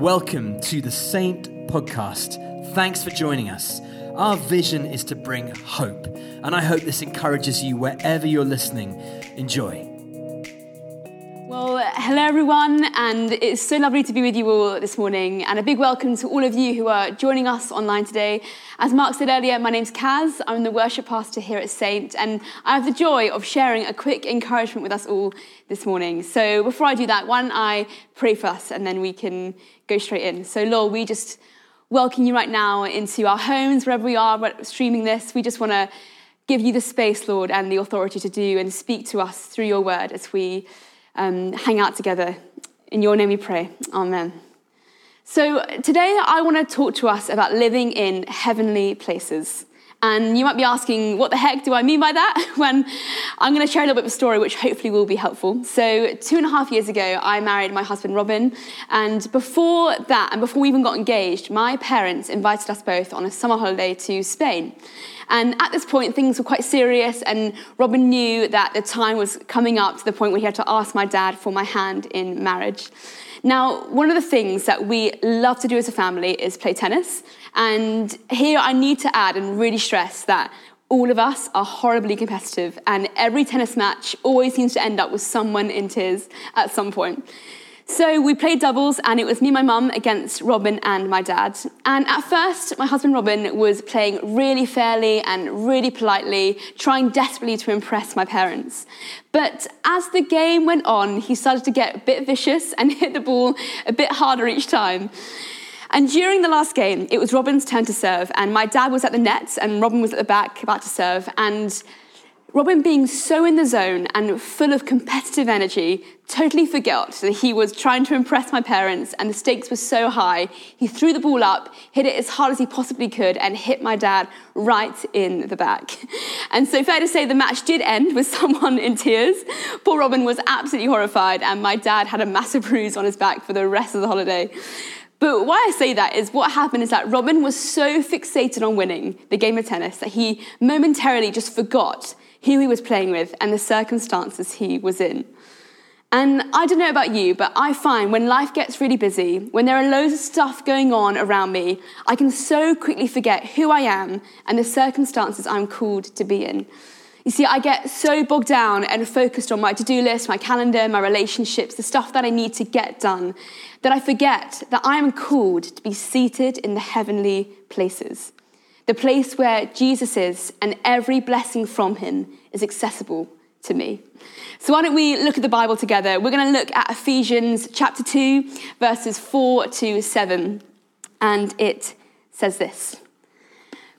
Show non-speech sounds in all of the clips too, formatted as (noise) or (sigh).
Welcome to the Saint Podcast. Thanks for joining us. Our vision is to bring hope, and I hope this encourages you wherever you're listening. Enjoy. Hello everyone, and it's so lovely to be with you all this morning. And a big welcome to all of you who are joining us online today. As Mark said earlier, my name's Kaz. I'm the worship pastor here at Saint, and I have the joy of sharing a quick encouragement with us all this morning. So before I do that, why don't I pray for us, and then we can go straight in. So, Lord, we just welcome you right now into our homes, wherever we are streaming this. We just want to give you the space, Lord, and the authority to do and speak to us through your word as we um, hang out together. In your name we pray. Amen. So, today I want to talk to us about living in heavenly places. And you might be asking, what the heck do I mean by that? (laughs) when I'm going to share a little bit of a story which hopefully will be helpful. So, two and a half years ago, I married my husband Robin. And before that, and before we even got engaged, my parents invited us both on a summer holiday to Spain. And at this point, things were quite serious, and Robin knew that the time was coming up to the point where he had to ask my dad for my hand in marriage. Now, one of the things that we love to do as a family is play tennis. And here I need to add and really stress that all of us are horribly competitive, and every tennis match always seems to end up with someone in tears at some point. So we played doubles, and it was me my mum against Robin and my dad. And at first, my husband Robin was playing really fairly and really politely, trying desperately to impress my parents. But as the game went on, he started to get a bit vicious and (laughs) hit the ball a bit harder each time. And during the last game, it was Robin's turn to serve, and my dad was at the net, and Robin was at the back about to serve. And Robin, being so in the zone and full of competitive energy, totally forgot that he was trying to impress my parents and the stakes were so high. He threw the ball up, hit it as hard as he possibly could, and hit my dad right in the back. (laughs) And so, fair to say, the match did end with (laughs) someone in tears. Poor Robin was absolutely horrified, and my dad had a massive bruise on his back for the rest of the holiday. But why I say that is what happened is that Robin was so fixated on winning the game of tennis that he momentarily just forgot who he was playing with, and the circumstances he was in. And I don't know about you, but I find when life gets really busy, when there are loads of stuff going on around me, I can so quickly forget who I am and the circumstances I'm called to be in. You see, I get so bogged down and focused on my to do list, my calendar, my relationships, the stuff that I need to get done, that I forget that I am called to be seated in the heavenly places the place where Jesus is and every blessing from him is accessible to me. So, why don't we look at the Bible together? We're going to look at Ephesians chapter 2, verses 4 to 7. And it says this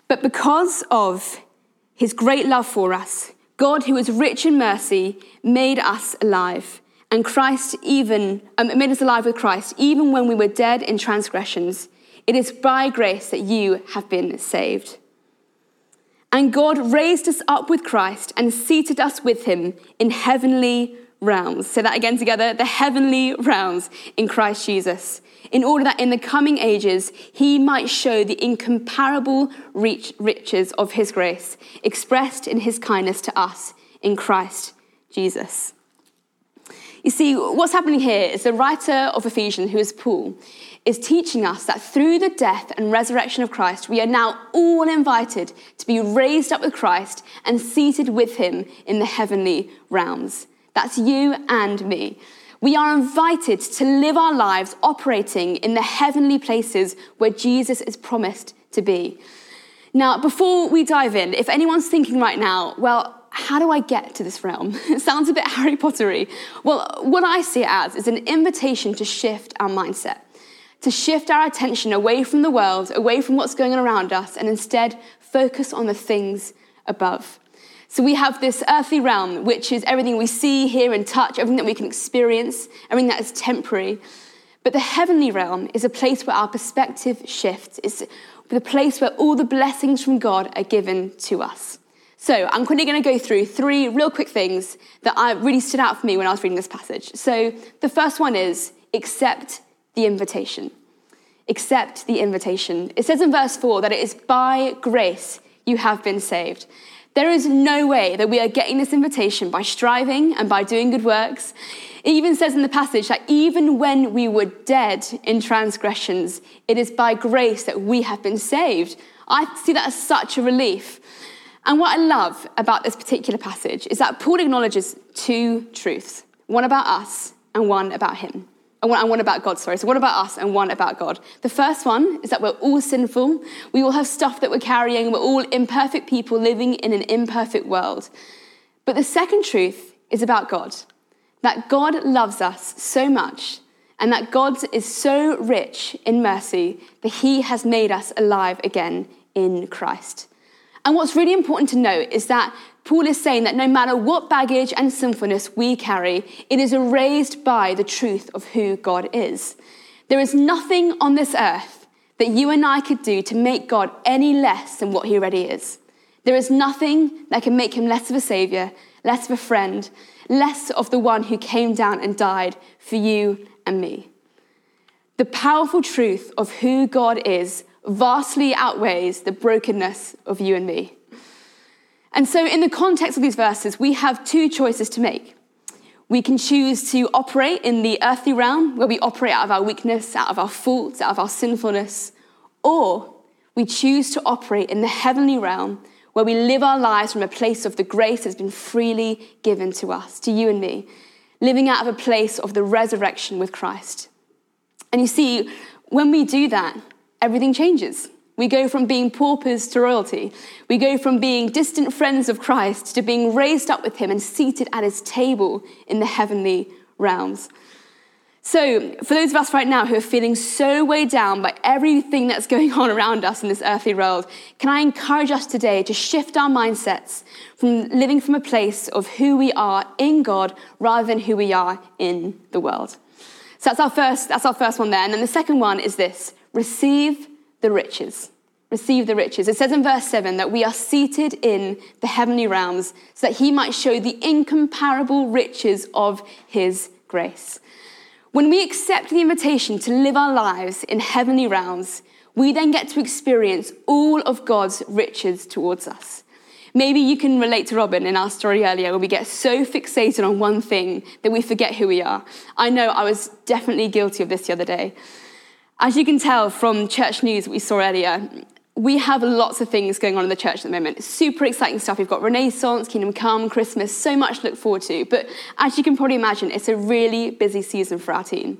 But because of his great love for us, God, who is rich in mercy, made us alive. And Christ even um, made us alive with Christ, even when we were dead in transgressions. It is by grace that you have been saved. And God raised us up with Christ and seated us with him in heavenly realms. Say that again together the heavenly realms in Christ Jesus, in order that in the coming ages he might show the incomparable riches of his grace, expressed in his kindness to us in Christ Jesus. You see, what's happening here is the writer of Ephesians, who is Paul, is teaching us that through the death and resurrection of Christ, we are now all invited to be raised up with Christ and seated with him in the heavenly realms. That's you and me. We are invited to live our lives operating in the heavenly places where Jesus is promised to be. Now, before we dive in, if anyone's thinking right now, well, how do I get to this realm? (laughs) It sounds a bit Harry Pottery. Well, what I see it as is an invitation to shift our mindset to shift our attention away from the world, away from what's going on around us, and instead focus on the things above. So we have this earthly realm, which is everything we see, hear, and touch, everything that we can experience, everything that is temporary. But the heavenly realm is a place where our perspective shifts. It's the place where all the blessings from God are given to us. So I'm quickly going to go through three real quick things that really stood out for me when I was reading this passage. So the first one is accept the invitation. Accept the invitation. It says in verse 4 that it is by grace you have been saved. There is no way that we are getting this invitation by striving and by doing good works. It even says in the passage that even when we were dead in transgressions, it is by grace that we have been saved. I see that as such a relief. And what I love about this particular passage is that Paul acknowledges two truths one about us and one about him and one about God, sorry. So one about us and one about God. The first one is that we're all sinful. We all have stuff that we're carrying. We're all imperfect people living in an imperfect world. But the second truth is about God. That God loves us so much and that God is so rich in mercy that he has made us alive again in Christ. And what's really important to note is that Paul is saying that no matter what baggage and sinfulness we carry, it is erased by the truth of who God is. There is nothing on this earth that you and I could do to make God any less than what he already is. There is nothing that can make him less of a savior, less of a friend, less of the one who came down and died for you and me. The powerful truth of who God is vastly outweighs the brokenness of you and me. And so, in the context of these verses, we have two choices to make. We can choose to operate in the earthly realm, where we operate out of our weakness, out of our faults, out of our sinfulness, or we choose to operate in the heavenly realm, where we live our lives from a place of the grace that's been freely given to us, to you and me, living out of a place of the resurrection with Christ. And you see, when we do that, everything changes. We go from being paupers to royalty. We go from being distant friends of Christ to being raised up with him and seated at his table in the heavenly realms. So, for those of us right now who are feeling so weighed down by everything that's going on around us in this earthly world, can I encourage us today to shift our mindsets from living from a place of who we are in God rather than who we are in the world? So that's our first, that's our first one there. And then the second one is this receive the riches. Receive the riches. It says in verse 7 that we are seated in the heavenly realms so that he might show the incomparable riches of his grace. When we accept the invitation to live our lives in heavenly realms, we then get to experience all of God's riches towards us. Maybe you can relate to Robin in our story earlier, where we get so fixated on one thing that we forget who we are. I know I was definitely guilty of this the other day. As you can tell from church news we saw earlier, we have lots of things going on in the church at the moment. Super exciting stuff. We've got Renaissance, Kingdom Come, Christmas, so much to look forward to. But as you can probably imagine, it's a really busy season for our team.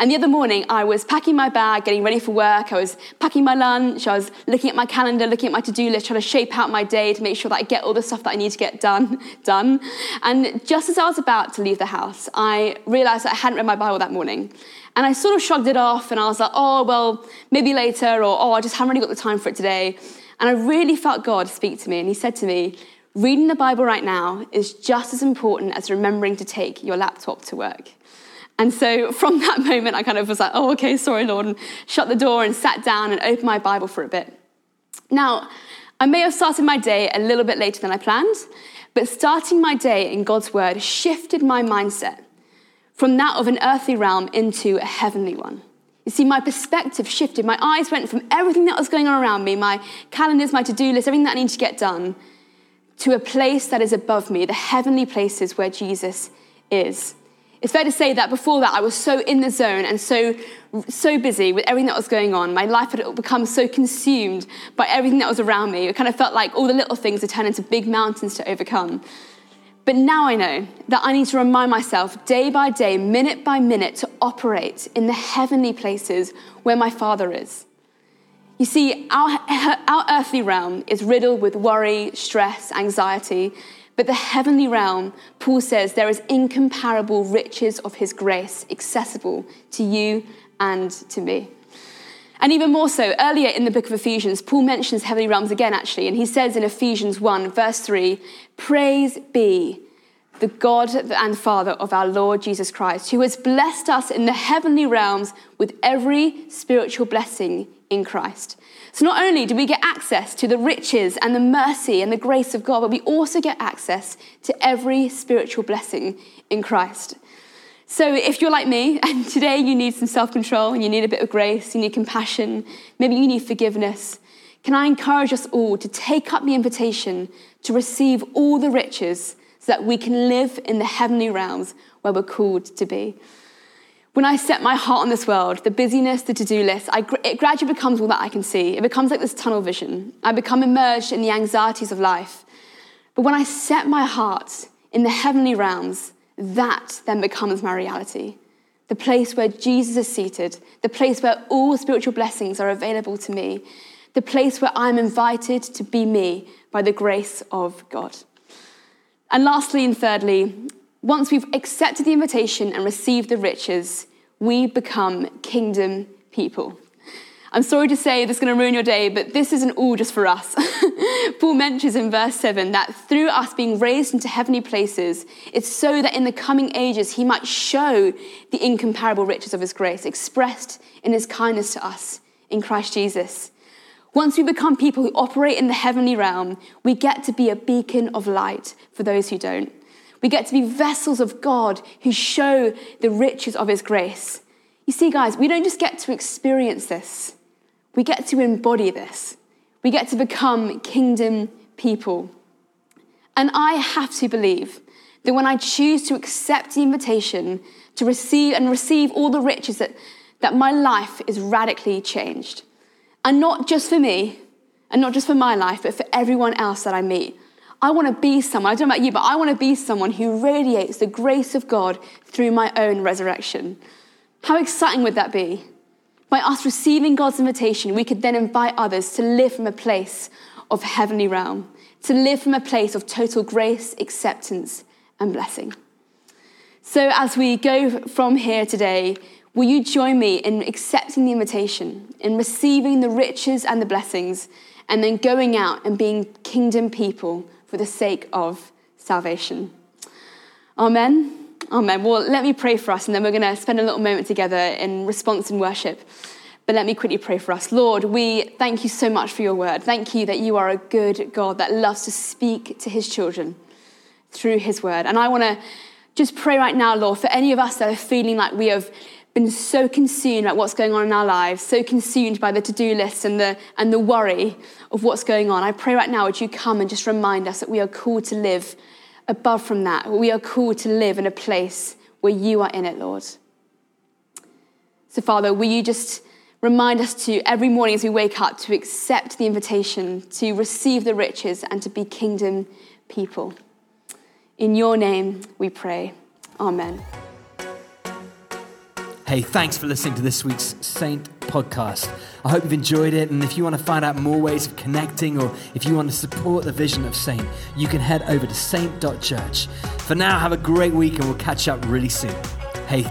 And the other morning, I was packing my bag, getting ready for work. I was packing my lunch. I was looking at my calendar, looking at my to-do list, trying to shape out my day to make sure that I get all the stuff that I need to get done, (laughs) done. And just as I was about to leave the house, I realized that I hadn't read my Bible that morning. And I sort of shrugged it off and I was like, oh, well, maybe later, or oh, I just haven't really got the time for it today. And I really felt God speak to me. And He said to me, reading the Bible right now is just as important as remembering to take your laptop to work. And so from that (laughs) moment, I kind of was like, oh, okay, sorry, Lord, and shut the door and sat down and opened my Bible for a bit. Now, I may have started my day a little bit later than I planned, but starting my day in God's Word shifted my mindset from that of an earthly realm into a heavenly one. You see, my perspective shifted. My eyes went from everything that was going on around me, my calendars, my to do list, everything that I need to get done, to a place that is above me, the heavenly places where Jesus is. It's fair to say that before that, I was so in the zone and so, so busy with everything that was going on. My life had become so consumed by everything that was around me. It kind of felt like all the little things had turned into big mountains to overcome. But now I know that I need to remind myself day by day, minute by minute, to operate in the heavenly places where my Father is. You see, our, our earthly realm is riddled with worry, stress, anxiety, but the heavenly realm, Paul says, there is incomparable riches of his grace accessible to you and to me. And even more so, earlier in the book of Ephesians, Paul mentions heavenly realms again, actually, and he says in Ephesians 1, verse 3 Praise be the God and Father of our Lord Jesus Christ, who has blessed us in the heavenly realms with every spiritual blessing in Christ. So, not only do we get access to the riches and the mercy and the grace of God, but we also get access to every spiritual blessing in Christ. So, if you're like me (laughs) and today you need some self control and you need a bit of grace, you need compassion, maybe you need forgiveness, can I encourage us all to take up the invitation to receive all the riches so that we can live in the heavenly realms where we're called to be? When I set my heart on this world, the busyness, the to do list, I, it gradually becomes all that I can see. It becomes like this tunnel vision. I become immersed in the anxieties of life. But when I set my heart in the heavenly realms, that then becomes my reality. The place where Jesus is seated, the place where all spiritual blessings are available to me, the place where I'm invited to be me by the grace of God. And lastly and thirdly, once we've accepted the invitation and received the riches, we become kingdom people. I'm sorry to say this is going to ruin your day, but this isn't all just for us. (laughs) Paul mentions in verse 7 that through us being raised into heavenly places, it's so that in the coming ages he might show the incomparable riches of his grace expressed in his kindness to us in Christ Jesus. Once we become people who operate in the heavenly realm, we get to be a beacon of light for those who don't. We get to be vessels of God who show the riches of his grace. You see, guys, we don't just get to experience this, we get to embody this. We get to become kingdom people. And I have to believe that when I choose to accept the invitation to receive and receive all the riches, that, that my life is radically changed. And not just for me, and not just for my life, but for everyone else that I meet. I want to be someone, I don't know about you, but I want to be someone who radiates the grace of God through my own resurrection. How exciting would that be? By us receiving God's invitation, we could then invite others to live from a place of heavenly realm, to live from a place of total grace, acceptance, and blessing. So, as we go from here today, will you join me in accepting the invitation, in receiving the riches and the blessings, and then going out and being kingdom people for the sake of salvation? Amen. Amen. Well, let me pray for us, and then we're going to spend a little moment together in response and worship. But let me quickly pray for us. Lord, we thank you so much for your word. Thank you that you are a good God that loves to speak to his children through his word. And I want to just pray right now, Lord, for any of us that are feeling like we have been so consumed by what's going on in our lives, so consumed by the to-do list and the and the worry of what's going on. I pray right now, would you come and just remind us that we are called to live above from that. We are called to live in a place where you are in it, Lord. So, Father, will you just remind us to every morning as we wake up to accept the invitation to receive the riches and to be kingdom people. In your name we pray. Amen. Hey, thanks for listening to this week's Saint podcast. I hope you've enjoyed it. And if you want to find out more ways of connecting or if you want to support the vision of Saint, you can head over to saint.church. For now, have a great week and we'll catch up really soon. Hey,